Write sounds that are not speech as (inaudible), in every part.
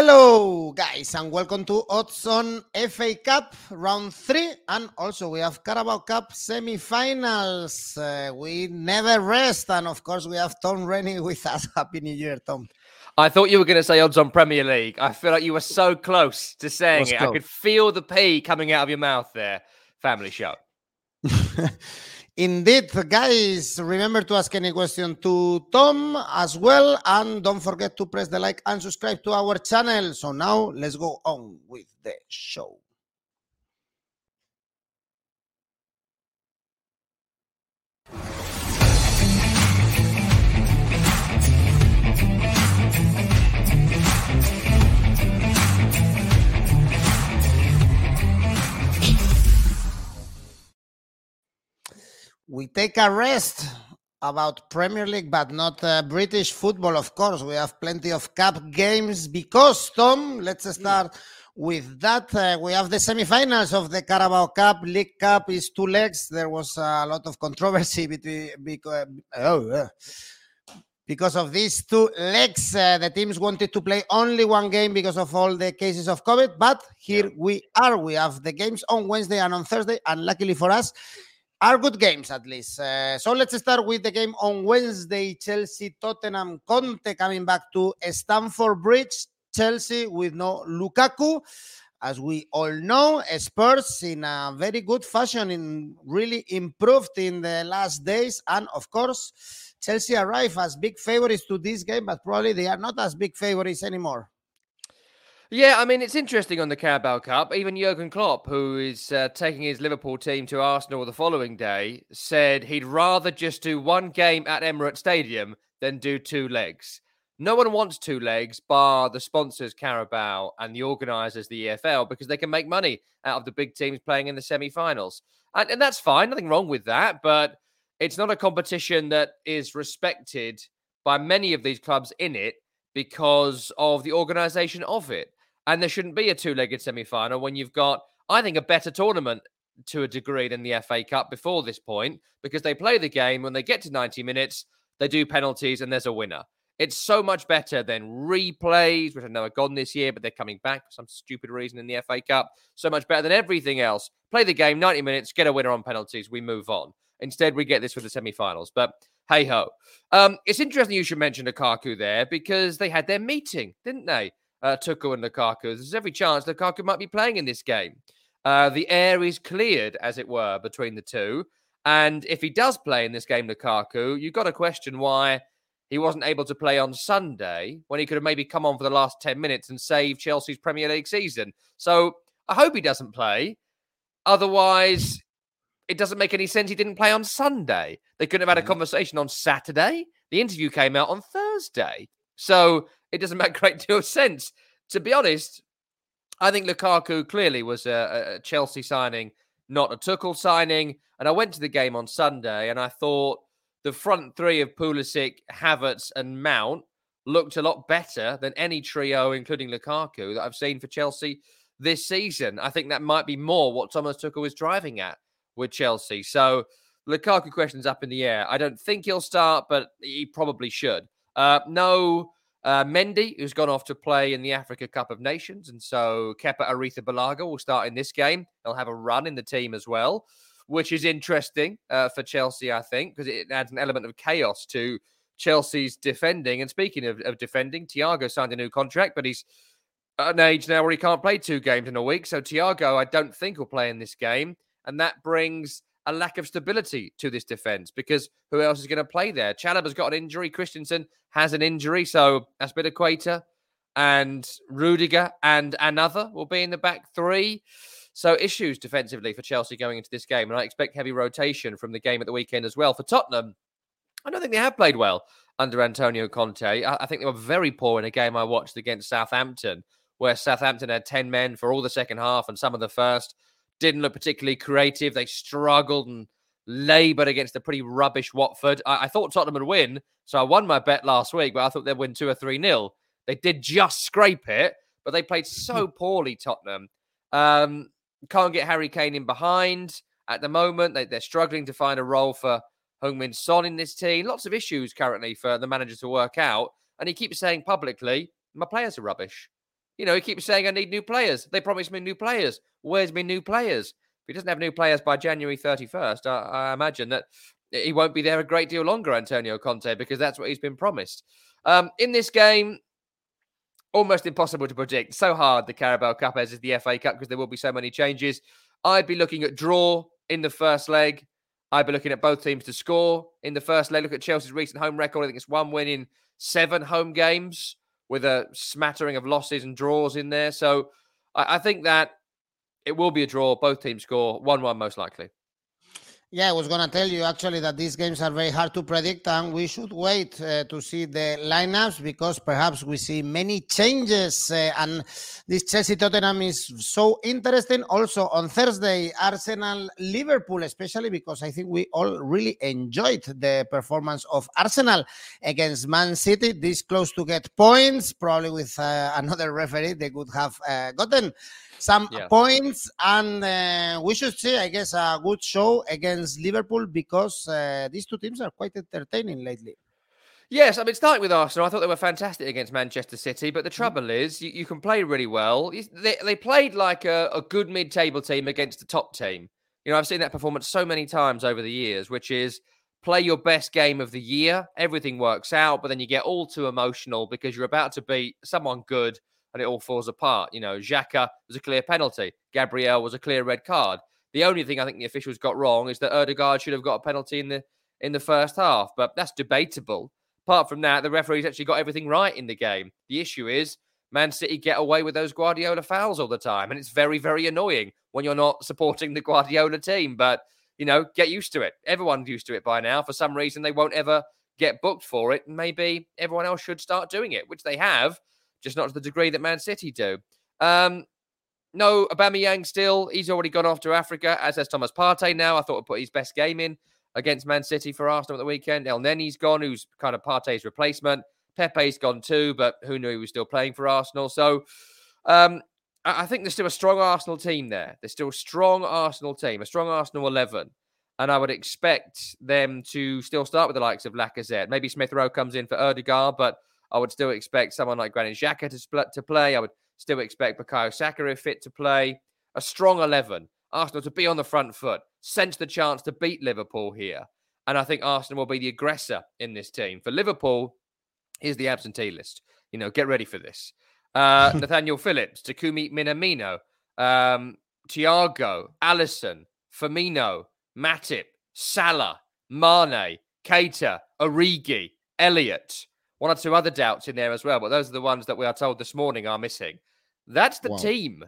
Hello, guys, and welcome to Odds on FA Cup round three. And also, we have Carabao Cup semi finals. Uh, we never rest. And of course, we have Tom Rennie (laughs) with us. Happy New Year, Tom. I thought you were going to say odds on Premier League. I feel like you were so close to saying it. Close. I could feel the P coming out of your mouth there. Family show. (laughs) Indeed, guys, remember to ask any question to Tom as well. And don't forget to press the like and subscribe to our channel. So now let's go on with the show. We take a rest about Premier League, but not uh, British football, of course. We have plenty of cup games because, Tom, let's hmm. start with that. Uh, we have the semi-finals of the Carabao Cup. League Cup is two legs. There was a lot of controversy (laughs) between because, oh, uh, because of these two legs. Uh, the teams wanted to play only one game because of all the cases of COVID, but here yeah. we are. We have the games on Wednesday and on Thursday, and luckily for us, are good games at least. Uh, so let's start with the game on Wednesday Chelsea Tottenham Conte coming back to Stamford Bridge. Chelsea with no Lukaku. As we all know, Spurs in a very good fashion, in really improved in the last days. And of course, Chelsea arrive as big favorites to this game, but probably they are not as big favorites anymore. Yeah, I mean, it's interesting on the Carabao Cup. Even Jurgen Klopp, who is uh, taking his Liverpool team to Arsenal the following day, said he'd rather just do one game at Emirates Stadium than do two legs. No one wants two legs, bar the sponsors, Carabao, and the organisers, the EFL, because they can make money out of the big teams playing in the semi finals. And, and that's fine, nothing wrong with that. But it's not a competition that is respected by many of these clubs in it because of the organisation of it. And there shouldn't be a two legged semi final when you've got, I think, a better tournament to a degree than the FA Cup before this point because they play the game. When they get to 90 minutes, they do penalties and there's a winner. It's so much better than replays, which I know are gone this year, but they're coming back for some stupid reason in the FA Cup. So much better than everything else. Play the game 90 minutes, get a winner on penalties, we move on. Instead, we get this for the semi finals. But hey ho. Um, it's interesting you should mention Lukaku there because they had their meeting, didn't they? Uh, Tuchel and Lukaku. There's every chance Lukaku might be playing in this game. Uh, the air is cleared, as it were, between the two. And if he does play in this game, Lukaku, you've got to question why he wasn't able to play on Sunday when he could have maybe come on for the last 10 minutes and saved Chelsea's Premier League season. So I hope he doesn't play. Otherwise, it doesn't make any sense he didn't play on Sunday. They couldn't have had a mm-hmm. conversation on Saturday. The interview came out on Thursday. So it doesn't (laughs) make a great deal of sense. To be honest, I think Lukaku clearly was a, a Chelsea signing, not a Tuchel signing. And I went to the game on Sunday and I thought the front three of Pulisic, Havertz, and Mount looked a lot better than any trio, including Lukaku, that I've seen for Chelsea this season. I think that might be more what Thomas Tuchel was driving at with Chelsea. So Lukaku question's up in the air. I don't think he'll start, but he probably should. Uh, no uh, Mendy, who's gone off to play in the Africa Cup of Nations. And so Kepa Arrizabalaga will start in this game. He'll have a run in the team as well, which is interesting uh, for Chelsea, I think, because it adds an element of chaos to Chelsea's defending. And speaking of, of defending, Thiago signed a new contract, but he's at an age now where he can't play two games in a week. So Thiago, I don't think, will play in this game. And that brings a lack of stability to this defense because who else is going to play there? Chalobah's got an injury. Christensen has an injury. So Azpilicueta and Rudiger and another will be in the back three. So issues defensively for Chelsea going into this game. And I expect heavy rotation from the game at the weekend as well. For Tottenham, I don't think they have played well under Antonio Conte. I, think they were very poor in a game I watched against Southampton, where Southampton had 10 men for all the second half and some of the first didn't look particularly creative. They struggled and laboured against a pretty rubbish Watford. I, I, thought Tottenham would win, so I won my bet last week, but I thought they'd win two or three nil. They did just scrape it, but they played so hmm. poorly, Tottenham. Um, can't get Harry Kane in behind at the moment. They, are struggling to find a role for Heung-min Son in this team. Lots of issues currently for the manager to work out. And he keeps saying publicly, my players are rubbish. You know, he keeps saying, I need new players. They promised me new players. Where's my new players? If he doesn't have new players by January 31st, I, I imagine that he won't be there a great deal longer, Antonio Conte, because that's what he's been promised. Um, in this game, almost impossible to predict. So hard the Carabao Cup as is the FA Cup because there will be so many changes. I'd be looking at draw in the first leg. I'd be looking at both teams to score in the first leg. Look at Chelsea's recent home record. I think it's one win in seven home games with a smattering of losses and draws in there. So I, I think that it will be a draw. Both teams score 1 1 most likely. Yeah, I was going to tell you actually that these games are very hard to predict, and we should wait uh, to see the lineups because perhaps we see many changes. Uh, and this Chelsea Tottenham is so interesting. Also on Thursday, Arsenal Liverpool, especially because I think we all really enjoyed the performance of Arsenal against Man City. This close to get points, probably with uh, (laughs) another referee, they could have uh, gotten some yeah. points, and uh, we should see, I guess, a good show against Liverpool because uh, these two teams are quite entertaining lately. Yes, I mean, starting with Arsenal, I thought they were fantastic against Manchester City, but the mm-hmm. trouble is, you, you, can play really well. They, they played like a, a good mid table team against the top team. You know, I've seen that performance so many times over the years, which is play your best game of the year, everything works out, but then you get all too emotional because you're about to beat someone good and it all falls apart. You know, Xhaka was a clear penalty. Gabriel was a clear red card. The only thing I think the officials got wrong is that Odegaard should have got a penalty in the in the first half, but that's debatable. Apart from that, the referees actually got everything right in the game. The issue is Man City get away with those Guardiola fouls all the time, and it's very, very annoying when you're not supporting the Guardiola team. But you know, get used to it. Everyone's used to it by now. For some reason, they won't ever get booked for it, and maybe everyone else should start doing it, which they have just not to the degree that Man City do. Um, no, Aubameyang still, he's already gone off to Africa, as has Thomas Partey now. I thought I'd put his best game in against Man City for Arsenal at the weekend. Elneny's gone, who's kind of Partey's replacement. Pepe's gone too, but who knew he was still playing for Arsenal? So um, I think there's still a strong Arsenal team there. There's still a strong Arsenal team, a strong Arsenal 11. And I would expect them to still start with the likes of Lacazette. Maybe Smith Rowe comes in for Odegaard, but I would still expect someone like Granit Xhaka to split to play. I would still expect Bukayo Saka if fit to play. A strong eleven. Arsenal to be on the front foot, sense the chance to beat Liverpool here. And I think Arsenal will be the aggressor in this team. For Liverpool, here's the absentee list. You know, get ready for this. Uh, (laughs) Nathaniel Phillips, Takumi Minamino, um, Thiago, Alisson, Firmino, Matip, Salah, Mane, Keita, Origi, Elliott, one or two other doubts in there as well, but those are the ones that we are told this morning are missing. That's the wow. team.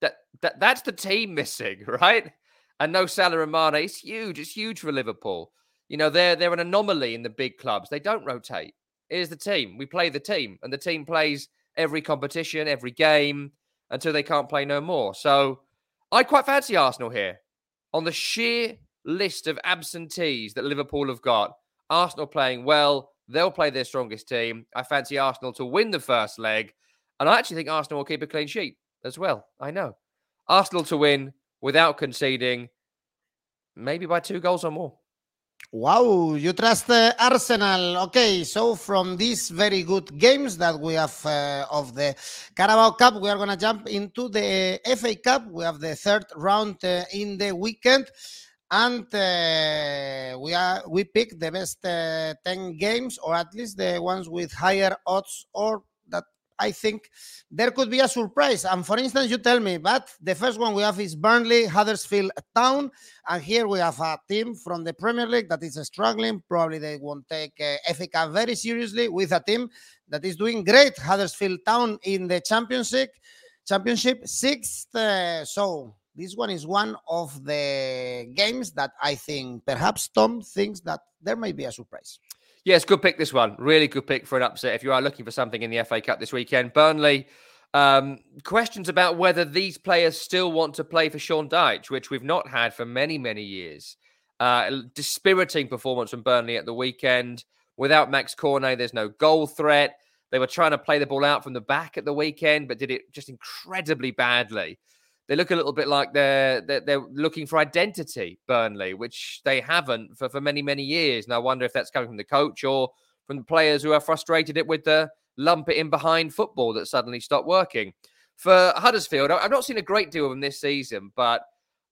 That, that that's the team missing, (laughs) right? And no Salah and Mane. It's huge. It's huge for Liverpool. You know, they're they're an anomaly in the big clubs. They don't rotate. Here's the team. We play the team, and the team plays every competition, every game until they can't play no more. So I quite fancy Arsenal here. On the sheer list of absentees that Liverpool have got, Arsenal playing well, They'll play their strongest team. I fancy Arsenal to win the first leg. And I actually think Arsenal will keep a clean sheet as well. I know. Arsenal to win without conceding, maybe by two goals or more. Wow, you trust uh, Arsenal. Okay, so from these very good games that we have uh, of the Carabao Cup, we are going to jump into the FA Cup. We have the third round uh, in the weekend and uh, we are we pick the best uh, 10 games or at least the ones with higher odds or that i think there could be a surprise. And for instance you tell me but the first one we have is burnley huddersfield town. And here we have a team from the premier league that is struggling. Probably they won't take uh, very seriously with a team that is doing great. Huddersfield town in the championship championship sixth uh, so this one is one of the games that I think perhaps Tom thinks that there might be a surprise. Yes, good pick this one. Really good pick for an upset if you are looking for something in the FA Cup this weekend. Burnley, um, questions about whether these players still want to play for Sean Dyche, which we've not had for many, many years. Uh, dispiriting performance from Burnley at the weekend. Without Max Cornet, there's no goal threat. They were trying to play the ball out from the back at the weekend, but did it just incredibly badly they look a little bit like they're, they're, they're looking for identity, Burnley, which they haven't for, for many many years. And I wonder if that's coming from the coach or from the players who are frustrated it with the lump it in behind football that suddenly stopped working. For Huddersfield, I've not seen a great deal of them this season, but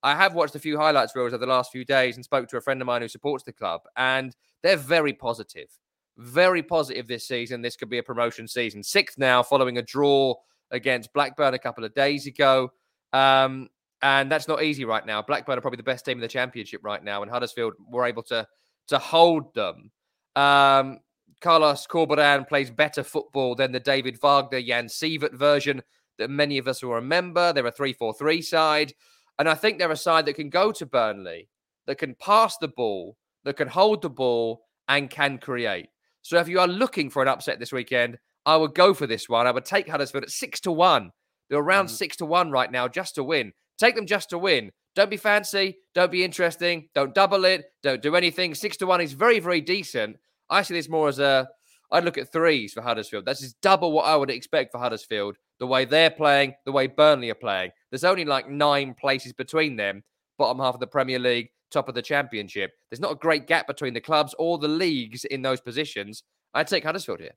I have watched a few highlights reels over the last few days and spoke to a friend of mine who supports the club, and they're very positive. Very positive this season. This could be a promotion season. Sixth now, following a draw against Blackburn a couple of days ago. Um, and that's not easy right now. Blackburn are probably the best team in the championship right now, and Huddersfield were able to to hold them. Um, Carlos Corberán plays better football than the David Wagner Jan Siewert version that many of us will remember. They're a 3 4 3 side. And I think they're a side that can go to Burnley, that can pass the ball, that can hold the ball, and can create. So if you are looking for an upset this weekend, I would go for this one. I would take Huddersfield at six to one. They're around mm. six to one right now just to win. Take them just to win. Don't be fancy. Don't be interesting. Don't double it. Don't do anything. Six to one is very, very decent. I see this more as a. I'd look at threes for Huddersfield. That's just double what I would expect for Huddersfield. The way they're playing, the way Burnley are playing. There's only like nine places between them. Bottom half of the Premier League, top of the Championship. There's not a great gap between the clubs or the leagues in those positions. I'd take Huddersfield here.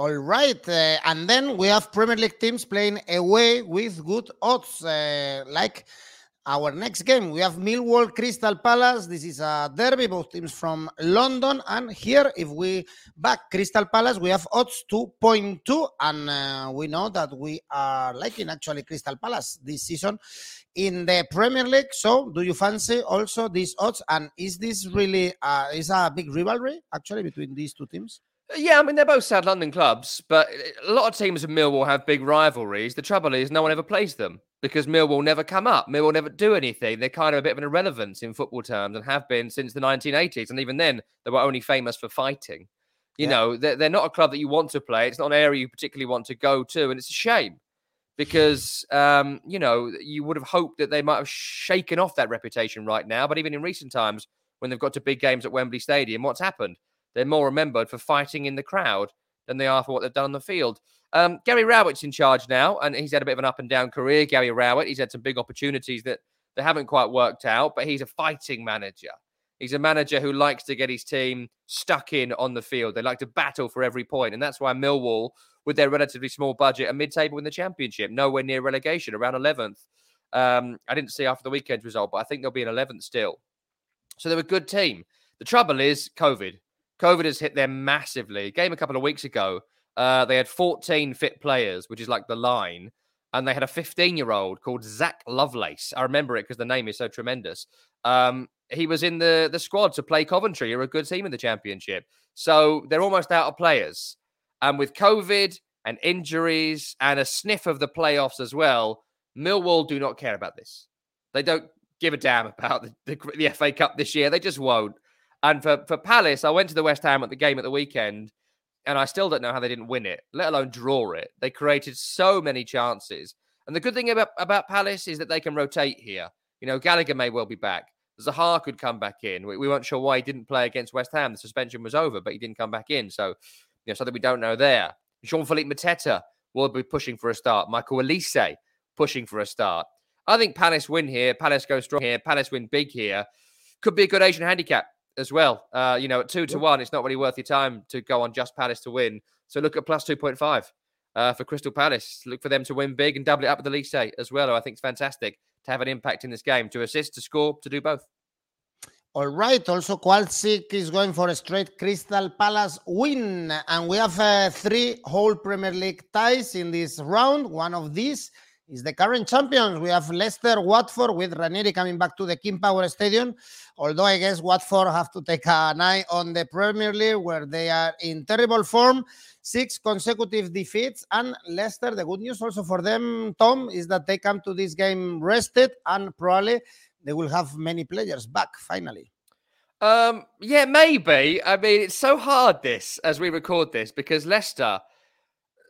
All right. Uh, and then we have Premier League teams playing away with good odds, uh, like our next game. We have Millwall Crystal Palace. This is a derby, both teams from London. And here, if we back Crystal Palace, we have odds 2.2. And uh, we know that we are liking actually Crystal Palace this season in the Premier League. So, do you fancy also these odds? And is this really uh, is a big rivalry actually between these two teams? Yeah, I mean they're both South London clubs, but a lot of teams in Millwall have big rivalries. The trouble is, no one ever plays them because Millwall never come up. Millwall never do anything. They're kind of a bit of an irrelevance in football terms and have been since the 1980s. And even then, they were only famous for fighting. You yeah. know, they're, they're not a club that you want to play. It's not an area you particularly want to go to, and it's a shame because um, you know you would have hoped that they might have shaken off that reputation right now. But even in recent times, when they've got to big games at Wembley Stadium, what's happened? They're more remembered for fighting in the crowd than they are for what they've done on the field. Um, Gary Rowett's in charge now, and he's had a bit of an up and down career. Gary Rowett, he's had some big opportunities that, that haven't quite worked out, but he's a fighting manager. He's a manager who likes to get his team stuck in on the field. They like to battle for every point, and that's why Millwall, with their relatively small budget, are mid-table in the championship, nowhere near relegation, around 11th. Um, I didn't see after the weekend's result, but I think they'll be in 11th still. So they're a good team. The trouble is COVID. COVID has hit them massively. Game a couple of weeks ago, uh, they had 14 fit players, which is like the line, and they had a 15 year old called Zak Lovelace. I remember it because the name is so tremendous. Um, he was in the, the squad to play Coventry, are a good team in the championship. So they're almost out of players. And with COVID and injuries and a sniff of the playoffs as well, Millwall do not care about this. They don't give a damn (laughs) about the, the, the FA Cup this year. They just won't. And for, for Palace, I went to the West Ham at the game at the weekend, and I still don't know how they didn't win it, let alone draw it. They created so many chances. And the good thing about, about Palace is that they can rotate here. You know, Gallagher may well be back. Zaha could come back in. We, we weren't sure why he didn't play against West Ham. The suspension was over, but he didn't come back in. So, you know, something we don't know there. Jean-Philippe Mateta will be pushing for a start. Michael Olise pushing for a start. I think Palace win here. Palace go strong here. Palace win big here. Could be a good Asian handicap as well. Uh, you know, at two to one, it's not really worth your time to go on just Palace to win. So look at plus 2.5 uh, for Crystal Palace. Look for them to win big and double it up with the Olise as well. I think it's fantastic to have an impact in this game, to assist, to score, to do both. All right. Also, Qualsic is going for a straight Crystal Palace win. And we have uh, three whole Premier League ties in this round. One of these is the current champions. We have Leicester, Watford, with Ranieri coming back to the King Power Stadium. Although I guess Watford have to take an eye on the Premier League, where they are in terrible form, six consecutive defeats. And Leicester, the good news also for them, Tom, is that they come to this game rested and probably they will have many players back finally. Um, yeah, maybe. I mean, it's so hard this as we record this because Leicester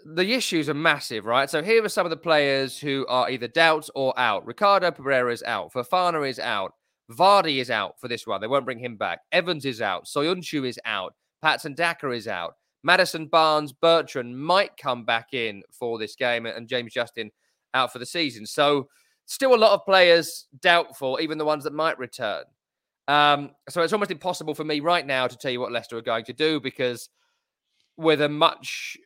the issues are massive, right? So here are some of the players who are either doubts or out. Ricardo Pereira is out. Fofana is out. Vardy is out for this one. They won't bring him back. Evans is out. Soyuncu is out. Patson Daka is out. Maddison Barnes Bertrand might come back in for this game, and James Justin out for the season. So still a lot of players doubtful, even the ones that might return. Um, so it's almost impossible for me right now to tell you what Leicester are going to do because with a much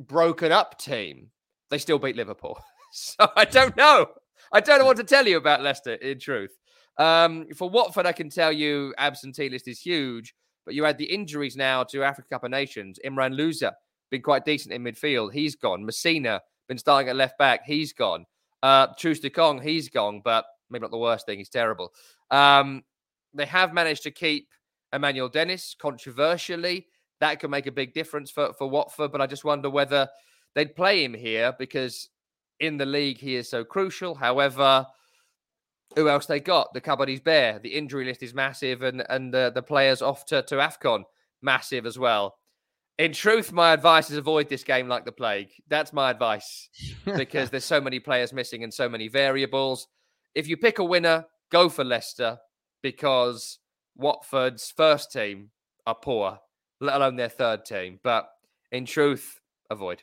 broken up team, they still beat Liverpool. (laughs) so I don't know. I don't know what to tell you about Leicester, in truth. Um, for Watford, I can tell you absentee list is huge, but you had the injuries now to Africa Cup of Nations. Imran Louza, been quite decent in midfield. He's gone. Masina, been starting at left back. He's gone. Uh, Troost-Ekong, he's gone, but maybe not the worst thing. He's terrible. Um, they have managed to keep Emmanuel Dennis controversially. That could make a big difference for, for Watford, but I just wonder whether they'd play him here because in the league he is so crucial. However, who else they got? The cupboard is bare. The injury list is massive, and and the, the players off to, to AFCON massive as well. In truth, my advice is avoid this game like the plague. That's my advice (laughs) because there's so many players missing and so many variables. If you pick a winner, go for Leicester because Watford's first team are poor, let alone their third team. But in truth, avoid.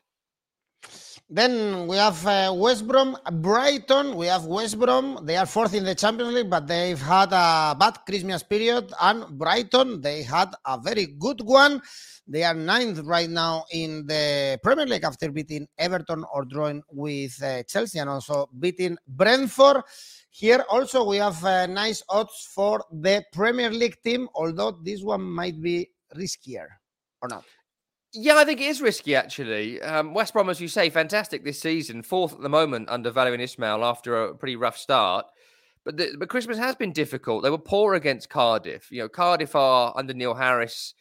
Then we have uh, West Brom, Brighton. We have West Brom. They are fourth in the Champions League, but they've had a bad Christmas period. And Brighton, they had a very good one. They are ninth right now in the Premier League after beating Everton or drawing with uh, Chelsea and also beating Brentford. Here also we have uh, nice odds for the Premier League team, although this one might be riskier or not. Yeah, I think it is risky actually. Um, West Brom, as you say, fantastic this season, fourth at the moment under Valérien Ismaël after a pretty rough start. But the, but Christmas has been difficult. They were poor against Cardiff. You know, Cardiff are under Neil Harris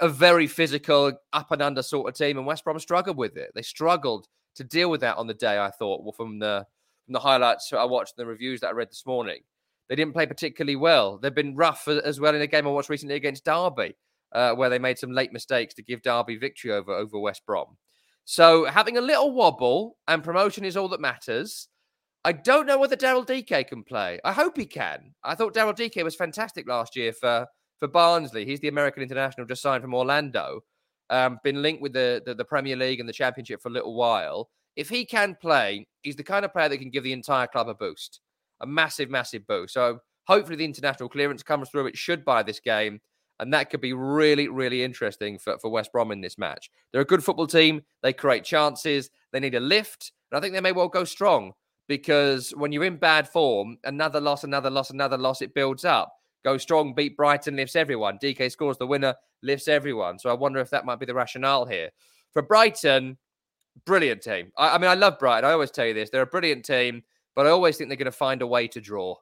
a very physical up and under sort of team, and West Brom struggled with it. They struggled to deal with that on the day. I thought, well, from the from the highlights I watched, and the reviews that I read this morning, they didn't play particularly well. They've been rough as well in a game I watched recently against Derby uh, where they made some late mistakes to give Derby victory over over West Brom. So having a little wobble and promotion is all that matters. I don't know whether Daryl Dike can play. I hope he can. I thought Daryl Dike was fantastic last year for for Barnsley. He's the American international just signed from Orlando. Um, been linked with the, the, the Premier League and the Championship for a little while. If he can play, he's the kind of player that can give the entire club a boost, a massive, massive boost. So hopefully the international clearance comes through. It should by this game. And that could be really, really interesting for, for West Brom in this match. They're a good football team. They create chances. They need a lift. And I think they may well go strong because when you're in bad form, another loss, another loss, another loss, it builds up. Go strong, beat Brighton, lifts everyone. Dike scores the winner, lifts everyone. So I wonder if that might be the rationale here. For Brighton, brilliant team. I, I mean, I love Brighton. I always tell you this. They're a brilliant team, but I always think they're going to find a way to draw.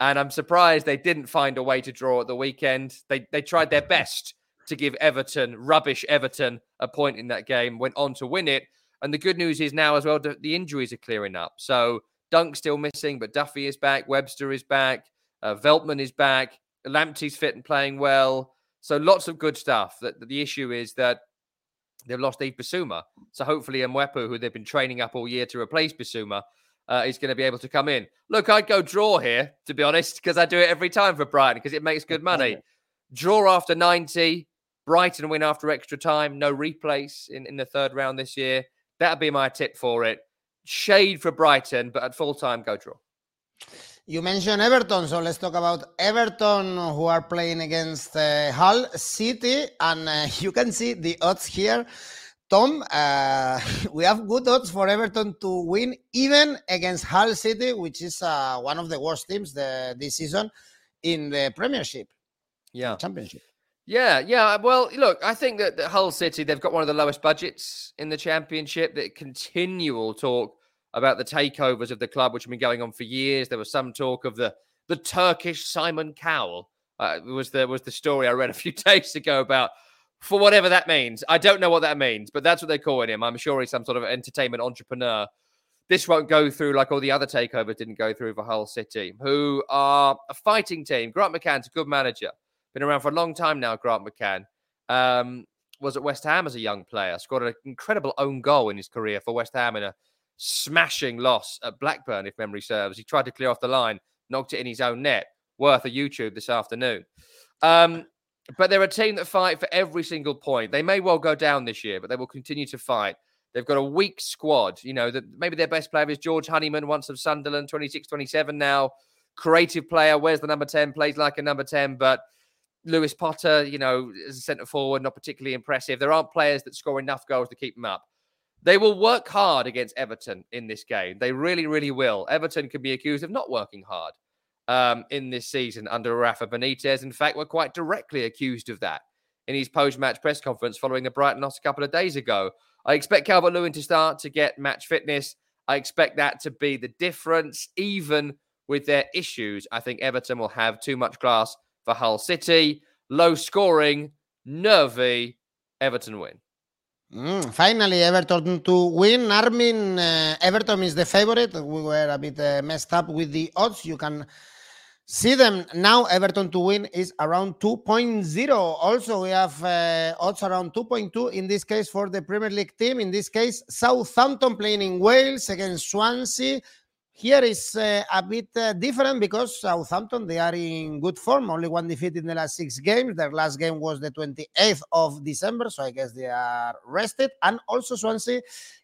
And I'm surprised they didn't find a way to draw at the weekend. They they tried their best to give Everton, rubbish Everton, a point in that game, went on to win it. And the good news is now as well, the injuries are clearing up. So Dunk's still missing, but Duffy is back. Webster is back. Uh, Veltman is back. Lamptey's fit and playing well. So lots of good stuff. That the issue is that they've lost Yves Bissouma. So hopefully Mwepu, who they've been training up all year to replace Bissouma, uh, is going to be able to come in. Look, I'd go draw here, to be honest, because I do it every time for Brighton because it makes good money. Draw after 90, Brighton win after extra time, no replays in, in the third round this year. That'd be my tip for it. Shade for Brighton, but at full time, go draw. You mentioned Everton, so let's talk about Everton, who are playing against uh, Hull City, and uh, (laughs) you can see the odds here. Tom, uh, (laughs) we have good odds for Everton to win, even against Hull City, which is uh, one of the worst teams the, this season in the Premiership. Yeah, Championship. Yeah, yeah. Well, look, I think that, that Hull City they've got one of the lowest budgets in the Championship. That continual talk about the takeovers of the club, which have been going on for years. There was some talk of the the Turkish Simon Cowell. Uh, was the was the story I read a few (laughs) days ago about for whatever that means. I don't know what that means, but that's what they're calling him. I'm sure he's some sort of entertainment entrepreneur. This won't go through like all the other takeovers didn't go through for Hull City, who are a fighting team. Grant McCann's a good manager. Been around for a long time now, Grant McCann. Um, was at West Ham as a young player, scored an incredible own goal in his career for West Ham in a smashing loss at Blackburn, if memory serves. He tried to clear off the line, knocked it in his own net. Worth a YouTube this afternoon. Um, but they're a team that fight for every single point. They may well go down this year, but they will continue to fight. They've got a weak squad. You know, that maybe their best player is George Honeyman, once of Sunderland, 26, 27 now. Creative player, wears the number 10, plays like a number 10, but Lewis Potter, you know, as a centre forward, not particularly impressive. There aren't players that score enough goals to keep them up. They will work hard against Everton in this game. They really, really will. Everton can be accused of not working hard um, in this season under Rafa Benitez. In fact, we're quite directly accused of that in his post-match press conference following the Brighton loss a couple of days ago. I expect Calvert Lewin to start to get match fitness. I expect that to be the difference, even with their issues. I think Everton will have too much glass for Hull City. Low scoring, nervy. Everton win. Mm, finally, Everton to win. Armin, uh, Everton is the favorite. We were a bit uh, messed up with the odds. You can see them now. Everton to win is around 2.0. Also, we have uh, odds around 2.2 in this case for the Premier League team. In this case, Southampton playing in Wales against Swansea. Here is uh, a bit uh, different because Southampton they are in good form, only one defeat in the last six games. Their last game was the 28th of December, so I guess they are rested. And also Swansea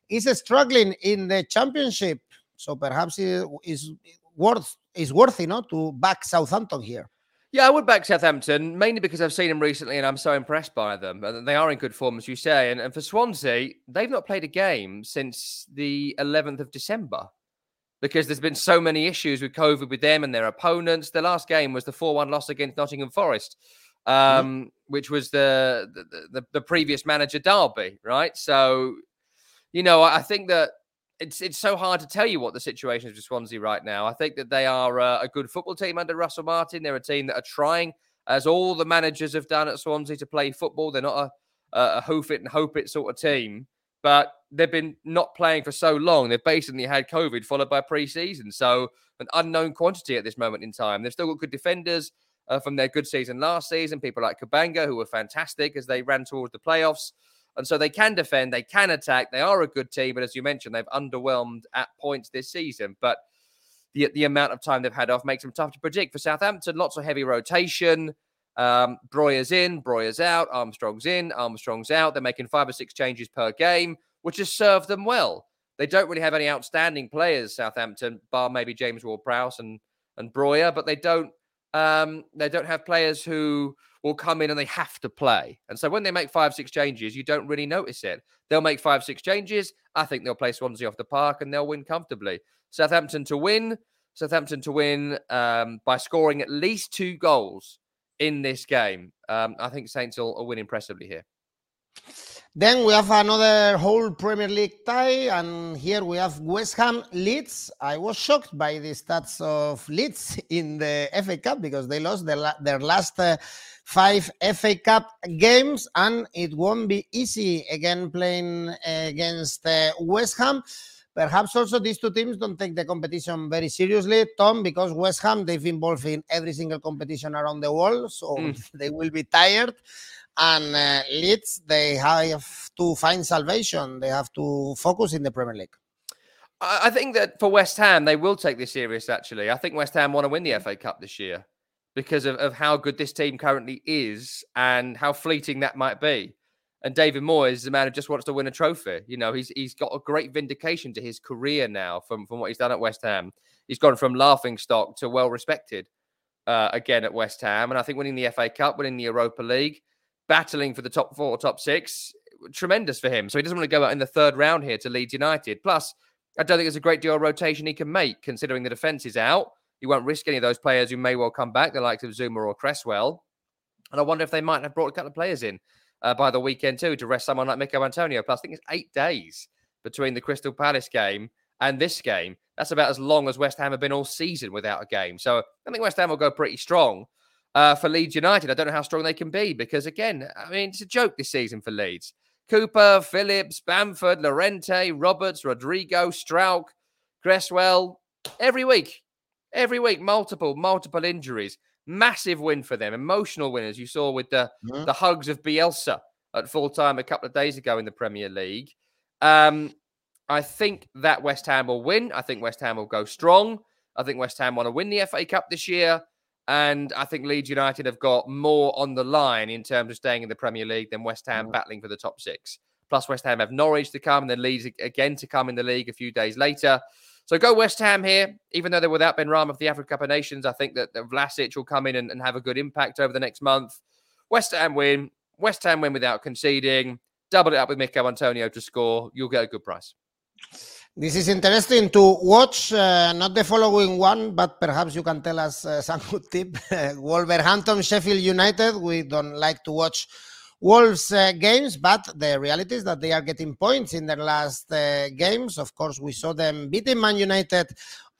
is struggling in the championship, so perhaps it is worth is worthy, not to back Southampton here. Yeah, I would back Southampton mainly because I've seen them recently and I'm so impressed by them. They are in good form, as you say. And, and for Swansea, they've not played a game since the 11th of December because there's been so many issues with COVID with them and their opponents. The last game was the 4 1 loss against Nottingham Forest, um, mm-hmm. which was the, the, the, the previous manager Derby, right? So, you know, I think that it's it's so hard to tell you what the situation is with Swansea right now. I think that they are a good football team under Russell Martin. They're a team that are trying, as all the managers have done at Swansea, to play football. They're not a, a hoof it and hope it sort of team but they've been not playing for so long. They've basically had COVID followed by pre-season, so an unknown quantity at this moment in time. They've still got good defenders uh, from their good season last season. People like Cabango, who were fantastic as they ran towards the playoffs, and so they can defend, they can attack. They are a good team, but as you mentioned, they've underwhelmed at points this season. But the the amount of time they've had off makes them tough to predict. For Southampton, lots of heavy rotation. Um, Broja's in, Broja's out, Armstrong's in, Armstrong's out. They're making five or six changes per game, which has served them well. They don't really have any outstanding players, Southampton, bar maybe James Ward-Prowse and and Broja, but they don't um, they don't have players who will come in and they have to play. And so when they make five, six changes, you don't really notice it. They'll make five, six changes. I think they'll play Swansea off the park and they'll win comfortably. Southampton to win. Southampton to win um, by scoring at least two goals in this game. Um, I think Saints will, will win impressively here. Then we have another whole Premier League tie, and here we have West Ham Leeds. I was shocked by the stats of Leeds (laughs) in the FA Cup because they lost their, their last uh, five FA Cup games, and it won't be easy again playing against uh, West Ham. Perhaps also these two teams don't take the competition very seriously, Tom, because West Ham they've involved in every single competition around the world, so mm. (laughs) they will be tired. And uh, Leeds they have to find salvation. They have to focus in the Premier League. I think that for West Ham, they will take this serious. Actually, I think West Ham want to win the FA Cup this year because of, of how good this team currently is and how fleeting that might be. And David Moyes is a man who just wants to win a trophy. You know, he's he's got a great vindication to his career now from, from what he's done at West Ham. He's gone from laughing stock to well respected uh, again at West Ham. And I think winning the FA Cup, winning the Europa League, battling for the top four, top six, tremendous for him. So he doesn't want to go out in the third round here to Leeds United. Plus, I don't think there's a great deal of rotation he can make, considering the defence is out. He won't risk any of those players who may well come back, the likes of Zouma or Cresswell. And I wonder if they might have brought a couple of players in uh, by the weekend too to rest someone like Michail Antonio. Plus, I think it's eight days between the Crystal Palace game and this game. That's about as long as West Ham have been all season without a game. So I think West Ham will go pretty strong. Uh, for Leeds United, I don't know how strong they can be because, again, I mean, it's a joke this season for Leeds. Cooper, Phillips, Bamford, Llorente, Roberts, Rodrigo, Struijk, Cresswell, every week, every week, multiple, multiple injuries massive win for them. Emotional win, as you saw with the, mm-hmm. the hugs of Bielsa at full time a couple of days ago in the Premier League. Um, I think that West Ham will win. I think West Ham will go strong. I think West Ham want to win the FA Cup this year. And I think Leeds United have got more on the line in terms of staying in the Premier League than West Ham mm-hmm. battling for the top six. Plus, West Ham have Norwich to come and then Leeds again to come in the league a few days later. So go West Ham here, even though they're without Benrahma of the Africa Cup of Nations. I think that, that Vlasic will come in and, and have a good impact over the next month. West Ham win. West Ham win without conceding. double it up with Michail Antonio to score. You'll get a good price. This is interesting to watch, uh, not the following one, but perhaps you can tell us uh, (laughs) some good tip. (laughs) Wolverhampton, Sheffield United. We don't like to watch Wolves uh, games, but the reality is that they are getting points in their last uh, games. Of course, we saw them beating Man United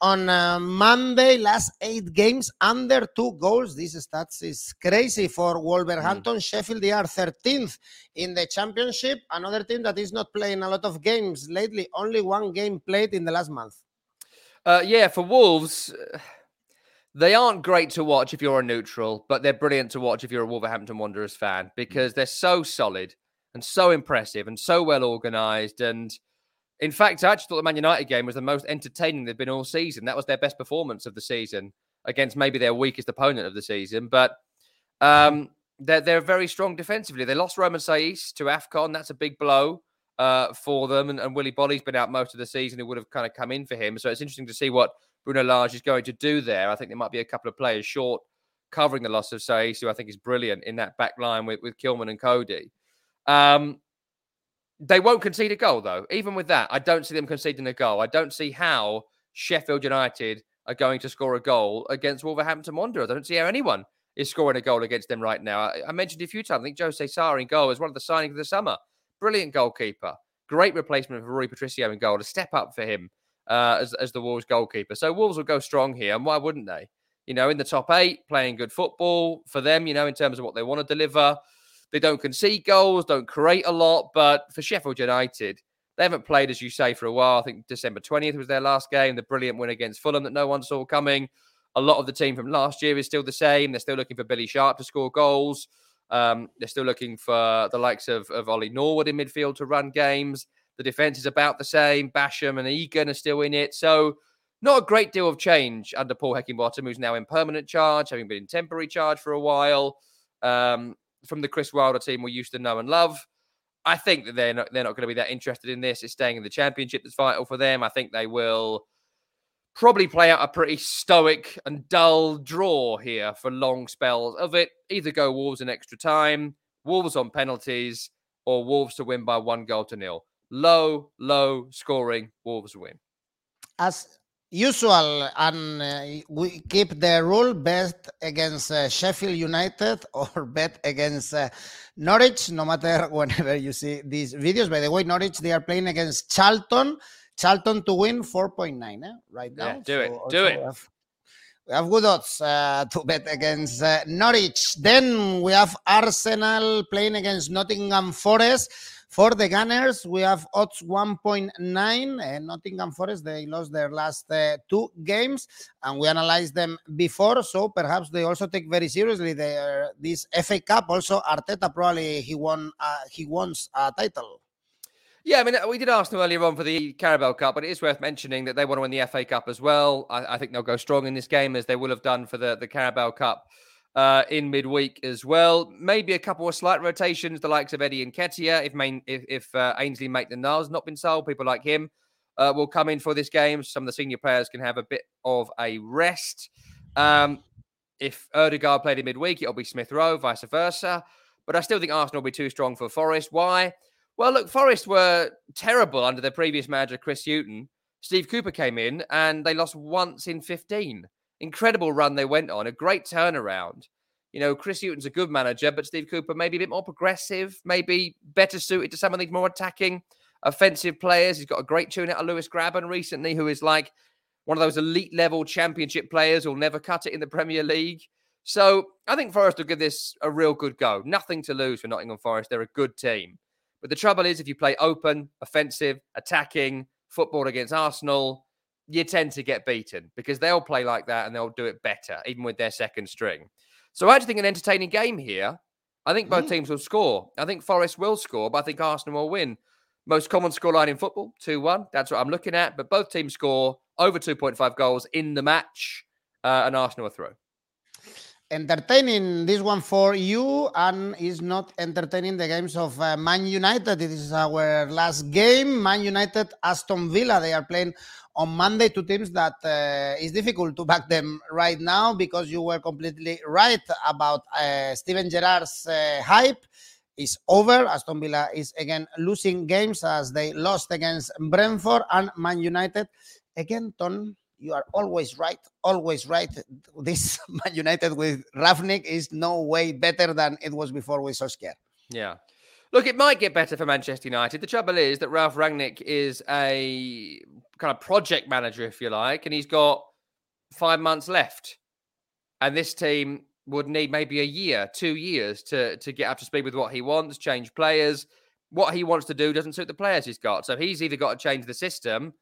on uh, Monday. Last eight games under two goals. This stats is crazy for Wolverhampton. Mm. Sheffield, they are 13th in the championship. Another team that is not playing a lot of games lately. Only one game played in the last month. Uh, yeah, for Wolves. They aren't great to watch if you're a neutral, but they're brilliant to watch if you're a Wolverhampton Wanderers fan mm. because they're so solid and so impressive and so well organised. And in fact, I actually thought the Man United game was the most entertaining they've been all season. That was their best performance of the season against maybe their weakest opponent of the season. But um, they're, they're very strong defensively. They lost Romain Saïss to AFCON. That's a big blow uh, for them. And, and Willy Boly's been out most of the season. It would have kind of come in for him. So it's interesting to see what Bruno Lage is going to do there. I think there might be a couple of players short covering the loss of Saïss, who I think is brilliant in that back line with, with Kilman and Coady. Um, they won't concede a goal, though. Even with that, I don't see them conceding a goal. I don't see how Sheffield United are going to score a goal against Wolverhampton Wanderers. I don't see how anyone is scoring a goal against them right now. I, I mentioned a few times. I think Jose Sá in goal is one of the signings of the summer. Brilliant goalkeeper. Great replacement for Rui Patricio in goal. A step up for him uh, as, as the Wolves goalkeeper. So Wolves will go strong here, and why wouldn't they? You know, in the top eight, playing good football for them, you know, in terms of what they want to deliver. They don't concede goals, don't create a lot, but for Sheffield United, they haven't played, as you say, for a while. I think December 20th was their last game, the brilliant win against Fulham that no one saw coming. A lot of the team from last year is still the same. They're still looking for Billy Sharp to score goals. Um, they're still looking for the likes of, of Ollie Norwood in midfield to run games. The defense is about the same. Basham and Egan are still in it. So, not a great deal of change under Paul Heckingbottom, who's now in permanent charge, having been in temporary charge for a while. Um, from the Chris Wilder team we used to know and love. I think that they're not, they're not going to be that interested in this. It's staying in the championship that's vital for them. I think they will probably play out a pretty stoic and dull draw here for long spells of it. Either go Wolves in extra time, Wolves on penalties, or Wolves to win by one goal to nil low, low scoring Wolves win. As usual, and uh, we keep the rule bet against uh, Sheffield United (laughs) or bet against uh, Norwich, no matter (laughs) whenever you see these videos. By the way, Norwich, they are playing against Charlton. Charlton to win 4.9 eh, right now. Yeah, do so it. Do it. We have, we have good odds uh, to (laughs) bet against uh, Norwich. Then we have Arsenal playing against Nottingham Forest. For the Gunners, we have odds 1.9. Uh, Nottingham Forest, they lost their last uh, two games, and we analyzed them before. So perhaps they also take very seriously their, this FA Cup. Also, Arteta probably he won uh, he wants a title. Yeah, I mean, we did Arsenal earlier on for the Carabao Cup, but it is worth mentioning that they want to win the FA Cup as well. I, I think they'll go strong in this game as they will have done for the, the Carabao Cup uh, in midweek as well. Maybe a couple of slight rotations, the likes of Eddie Nketiah. If main, if, if uh, Ainsley Maitland-Niles not been sold, people like him uh, will come in for this game. Some of the senior players can have a bit of a rest. Um, if Odegaard played in midweek, it'll be Smith Rowe, vice versa. But I still think Arsenal will be too strong for Forest. Why? Well, look, Forest were terrible under their previous manager, Chris Hughton. Steve Cooper came in and they lost once in 15 incredible run they went on, a great turnaround. You know, Chris Hughton's a good manager, but Steve Cooper maybe a bit more progressive, maybe better suited to some of these more attacking, offensive players. He's got a great tune out of Lewis Grabban recently, who is like one of those elite level championship players who'll never cut it in the Premier League. So I think Forest will give this a real good go. Nothing to lose for Nottingham Forest. They're a good team. But the trouble is, if you play open, offensive, attacking football against Arsenal, you tend to get beaten because they'll play like that and they'll do it better, even with their second string. So I actually think an entertaining game here. I think both mm. teams will score. I think Forest will score, but I think Arsenal will win. Most common scoreline in football, 2 1. That's what I'm looking at. But both teams score over 2.5 goals in the match, uh, and Arsenal are through entertaining this one for you and is not entertaining the games of uh, Man United. This is our last game. Man United, Aston Villa. They are playing on Monday. Two teams that uh, is difficult to back them right now because you were completely right about uh, Steven Gerrard's uh, hype. is over. Aston Villa is again losing games as they lost against Brentford and Man United. Again, Tom, you are always right, always right. (laughs) This (laughs) Man United with Rangnick is no way better than it was before with Solskjaer. Yeah. Look, it might get better for Manchester United. The trouble is that Ralf Rangnick is a kind of project manager, if you like, and he's got five months left. And this team would need maybe a year, two years to to get up to speed with what he wants, change players. What he wants to do doesn't suit the players he's got. So he's either got to change the system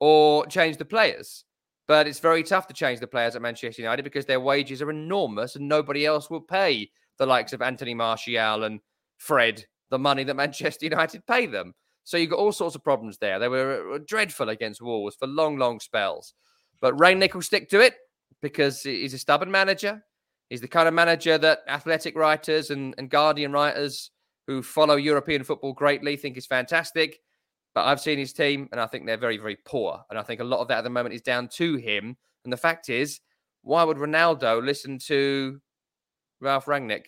or change the players. But it's very tough to change the players at Manchester United because their wages are enormous and nobody else will pay the likes of Anthony Martial and Fred the money that (laughs) Manchester United pay them. So you've got all sorts of problems there. They were dreadful against Wolves for long, long spells. But Rangnick will stick to it because he's a stubborn manager. He's the kind of manager that athletic writers and, and Guardian writers who follow European football greatly think is fantastic. But I've seen his team and I think they're very, very poor. And I think a lot of that at the moment is down to him. And the fact is, why would Ronaldo listen to Ralf Rangnick?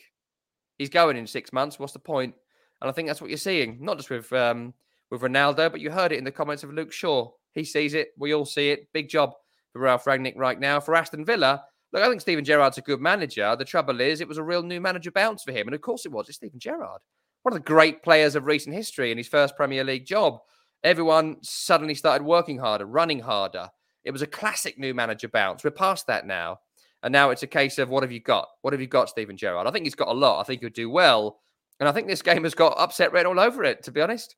He's going in six months. What's the point? And I think that's what you're seeing, not just with um, with Ronaldo, but you heard it in the comments of Luke Shaw. He sees it. We all see it. Big job for Ralf Rangnick right now. For Aston Villa, Look, I think Steven Gerrard's a good manager. The trouble is, it was a real new manager bounce for him. And of course it was. It's Steven Gerrard, one of the great players of recent history in his first Premier League job. Everyone suddenly started working harder, running harder. It was a classic new manager bounce. We're past that now. And now it's a case of what have you got? What have you got, Steven Gerrard? I think he's got a lot. I think he'll do well. And I think this game has got upset red all over it, to be honest.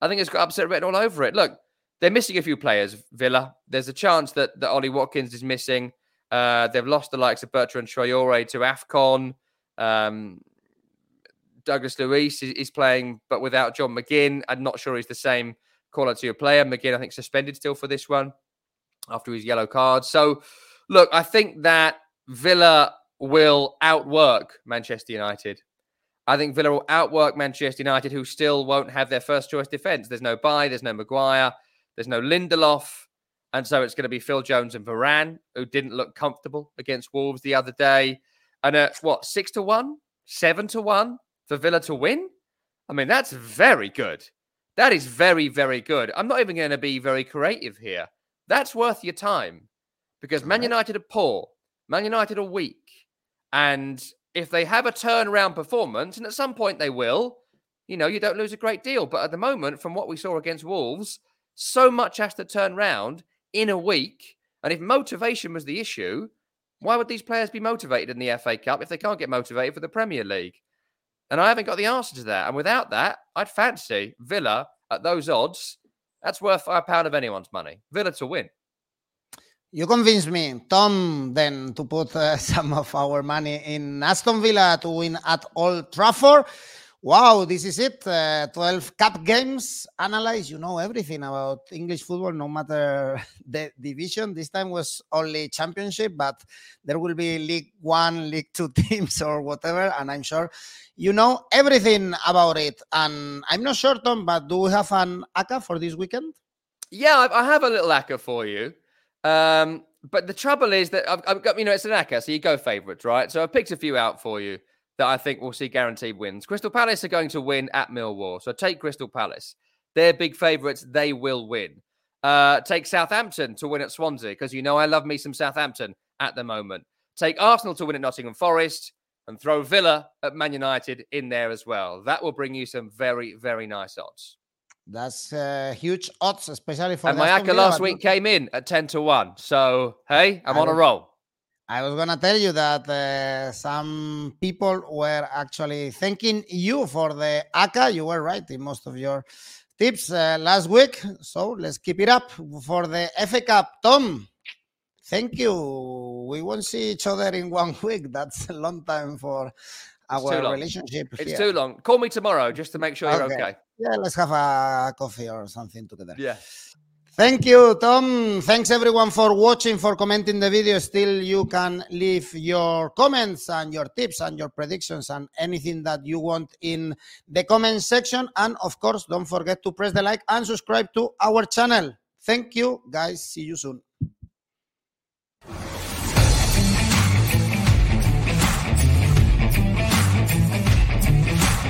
I think it's got upset red all over it. Look, they're missing a few players, Villa. There's a chance that, that Ollie Watkins is missing. Uh, they've lost the likes of Bertrand Traore to AFCON. Um, Douglas Luiz is, is, playing, but without John McGinn. I'm not sure he's the same quality your player. McGinn, I think, suspended still for this one after his yellow card. So, look, I think that Villa will outwork Manchester United. I think Villa will outwork Manchester United, who still won't have their first choice defence. There's no Bailly, there's no Maguire, there's no Lindelof. And so it's going to be Phil Jones and Varane, who didn't look comfortable against Wolves the other day. And uh, what, six to one, seven to one for Villa to win? I mean, that's very good. That is very, very good. I'm not even going to be very creative here. That's worth your time because Man United are poor, Man United are weak. And if they have a turnaround performance, and at some point they will, you know, you don't lose a great deal. But at the moment, from what we saw against Wolves, so much has to turn round in a week. And if motivation was the issue, why would these players be motivated in the FA Cup if they can't get motivated for the Premier League? And I haven't got the answer to that. And without that, I'd fancy Villa at those odds. That's worth a pound of anyone's money. Villa to win. You convinced me, Tom, then to put uh, (laughs) some of our money in Aston Villa to win at Old Trafford. Wow, this is it. Uh, 12 cup games analyzed. You know everything about English football, no matter (laughs) the division. This time was only championship, but there will be League One, League Two (laughs) teams or whatever. And I'm sure you know everything about it. And I'm not sure, Tom, but do we have an ACCA for this weekend? Yeah, I have a little ACCA for you. Um, but the trouble is that I've, I've got, you know, it's an ACCA, so you go favourites, right? So I picked a few out for you that I think we'll see guaranteed wins. Crystal Palace are going to win at Millwall. So take Crystal Palace. They're big favourites. They will win. Uh, take Southampton to win at Swansea because you know I love me some Southampton at the moment. Take Arsenal to win at Nottingham Forest and throw Villa at Man United in there as well. That will bring you some very, very nice odds. That's uh, huge odds, especially for. And my ACCA last week came in at ten to one. So hey, I'm on a roll. I was going to tell you that uh, some people were actually thanking you for the ACCA. You were right in most of your tips uh, last week. So let's keep it up for the FA Cup. Tom, thank you. We won't see each other in one (laughs) week. That's a long time for our relationship. It's here. too long. Call me tomorrow just to make sure you're okay. okay. Yeah, let's have a coffee or something together. Yeah. Thank you, Tom. Thanks everyone for watching, for commenting the video. Still, you can leave your comments and your tips and your predictions and anything that you want in the comment section. And of course, don't forget to press the like and subscribe to our channel. Thank you, guys. See you soon.